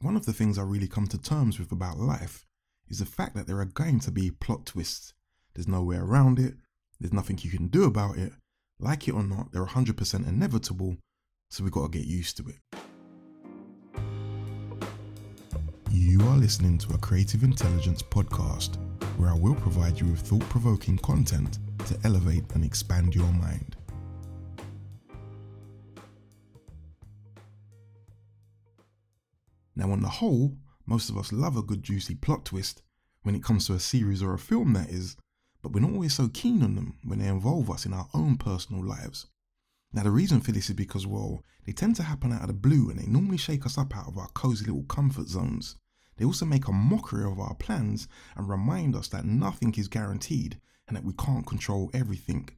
one of the things I really come to terms with about life is the fact that there are going to be plot twists. There's no way around it, there's nothing you can do about it. Like it or not, they're 100% inevitable, so we've got to get used to it. You are listening to a Creative Intelligence podcast where I will provide you with thought provoking content to elevate and expand your mind. Now, on the whole, most of us love a good juicy plot twist when it comes to a series or a film, that is, but we're not always so keen on them when they involve us in our own personal lives. Now, the reason for this is because, well, they tend to happen out of the blue and they normally shake us up out of our cozy little comfort zones. They also make a mockery of our plans and remind us that nothing is guaranteed and that we can't control everything.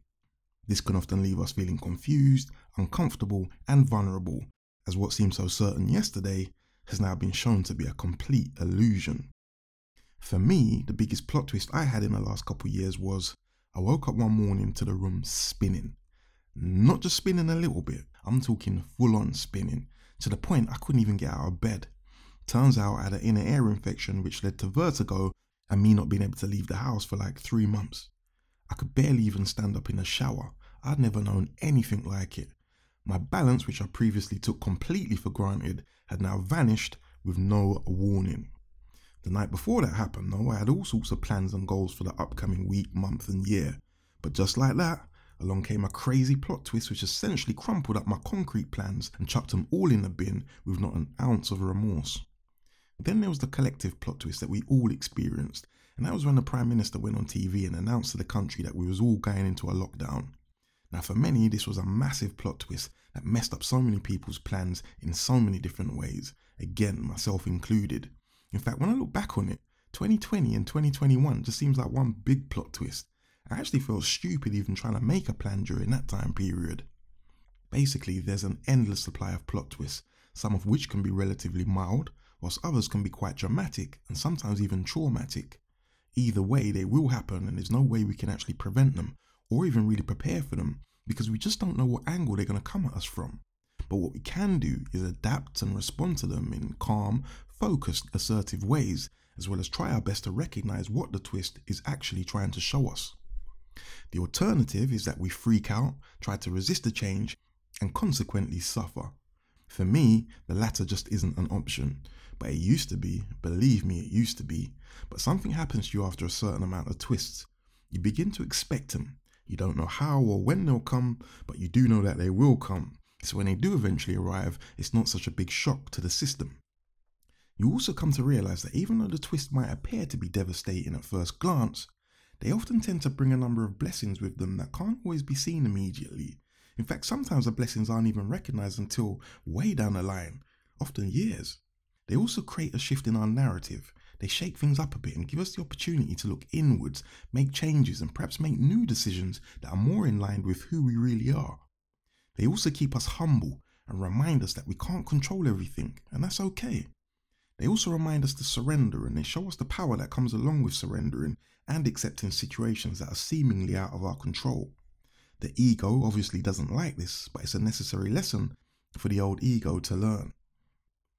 This can often leave us feeling confused, uncomfortable, and vulnerable, as what seemed so certain yesterday has now been shown to be a complete illusion. For me, the biggest plot twist I had in the last couple of years was I woke up one morning to the room spinning. Not just spinning a little bit, I'm talking full on spinning, to the point I couldn't even get out of bed. Turns out I had an inner ear infection which led to vertigo and me not being able to leave the house for like three months. I could barely even stand up in the shower. I'd never known anything like it. My balance, which I previously took completely for granted, had now vanished with no warning. The night before that happened, though, I had all sorts of plans and goals for the upcoming week, month, and year. But just like that, along came a crazy plot twist which essentially crumpled up my concrete plans and chucked them all in the bin with not an ounce of remorse. Then there was the collective plot twist that we all experienced, and that was when the Prime Minister went on TV and announced to the country that we was all going into a lockdown. Now, for many, this was a massive plot twist that messed up so many people's plans in so many different ways, again, myself included. In fact, when I look back on it, 2020 and 2021 just seems like one big plot twist. I actually felt stupid even trying to make a plan during that time period. Basically, there's an endless supply of plot twists, some of which can be relatively mild, whilst others can be quite dramatic and sometimes even traumatic. Either way, they will happen, and there's no way we can actually prevent them or even really prepare for them because we just don't know what angle they're going to come at us from. But what we can do is adapt and respond to them in calm, focused, assertive ways, as well as try our best to recognize what the twist is actually trying to show us. The alternative is that we freak out, try to resist the change, and consequently suffer. For me, the latter just isn't an option. But it used to be, believe me, it used to be. But something happens to you after a certain amount of twists. You begin to expect them, you don't know how or when they'll come, but you do know that they will come. So when they do eventually arrive, it's not such a big shock to the system. You also come to realize that even though the twist might appear to be devastating at first glance, they often tend to bring a number of blessings with them that can't always be seen immediately. In fact, sometimes the blessings aren't even recognized until way down the line, often years. They also create a shift in our narrative, they shake things up a bit and give us the opportunity to look inwards, make changes, and perhaps make new decisions that are more in line with who we really are. They also keep us humble and remind us that we can't control everything, and that's okay. They also remind us to surrender and they show us the power that comes along with surrendering and accepting situations that are seemingly out of our control. The ego obviously doesn't like this, but it's a necessary lesson for the old ego to learn.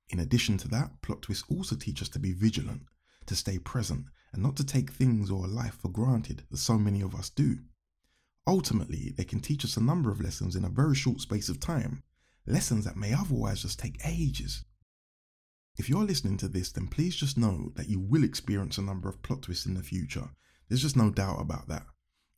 In addition to that, plot twists also teach us to be vigilant, to stay present, and not to take things or life for granted, as so many of us do. Ultimately, they can teach us a number of lessons in a very short space of time, lessons that may otherwise just take ages. If you're listening to this, then please just know that you will experience a number of plot twists in the future. There's just no doubt about that.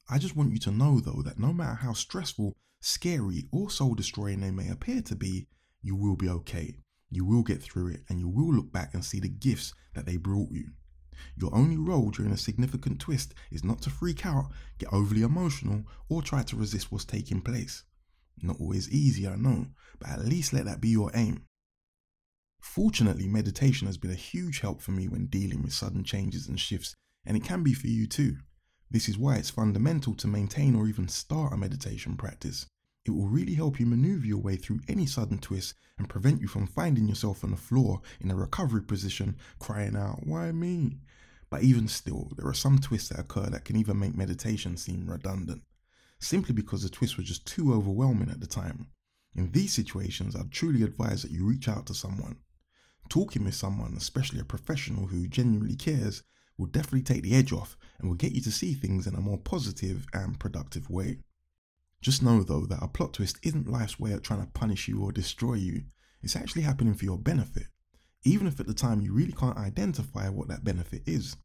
I just want you to know, though, that no matter how stressful, scary, or soul destroying they may appear to be, you will be okay. You will get through it and you will look back and see the gifts that they brought you. Your only role during a significant twist is not to freak out, get overly emotional, or try to resist what's taking place. Not always easy, I know, but at least let that be your aim. Fortunately, meditation has been a huge help for me when dealing with sudden changes and shifts, and it can be for you too. This is why it's fundamental to maintain or even start a meditation practice. It will really help you maneuver your way through any sudden twist and prevent you from finding yourself on the floor in a recovery position crying out, Why me? But even still, there are some twists that occur that can even make meditation seem redundant, simply because the twist was just too overwhelming at the time. In these situations, I'd truly advise that you reach out to someone. talking with someone, especially a professional who genuinely cares, will definitely take the edge off and will get you to see things in a more positive and productive way. Just know though that a plot twist isn't life's way of trying to punish you or destroy you, it's actually happening for your benefit, even if at the time you really can't identify what that benefit is.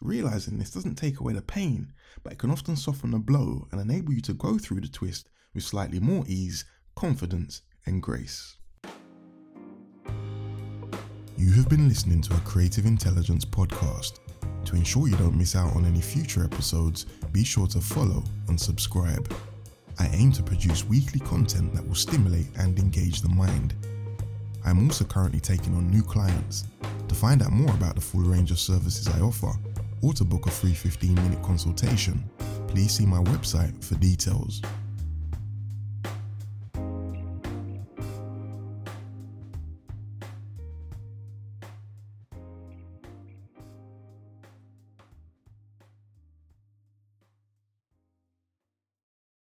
Realizing this doesn't take away the pain, but it can often soften the blow and enable you to go through the twist with slightly more ease, confidence, and grace. You have been listening to a Creative Intelligence podcast. To ensure you don't miss out on any future episodes, be sure to follow and subscribe. I aim to produce weekly content that will stimulate and engage the mind. I am also currently taking on new clients. To find out more about the full range of services I offer, or to book a free 15 minute consultation, please see my website for details.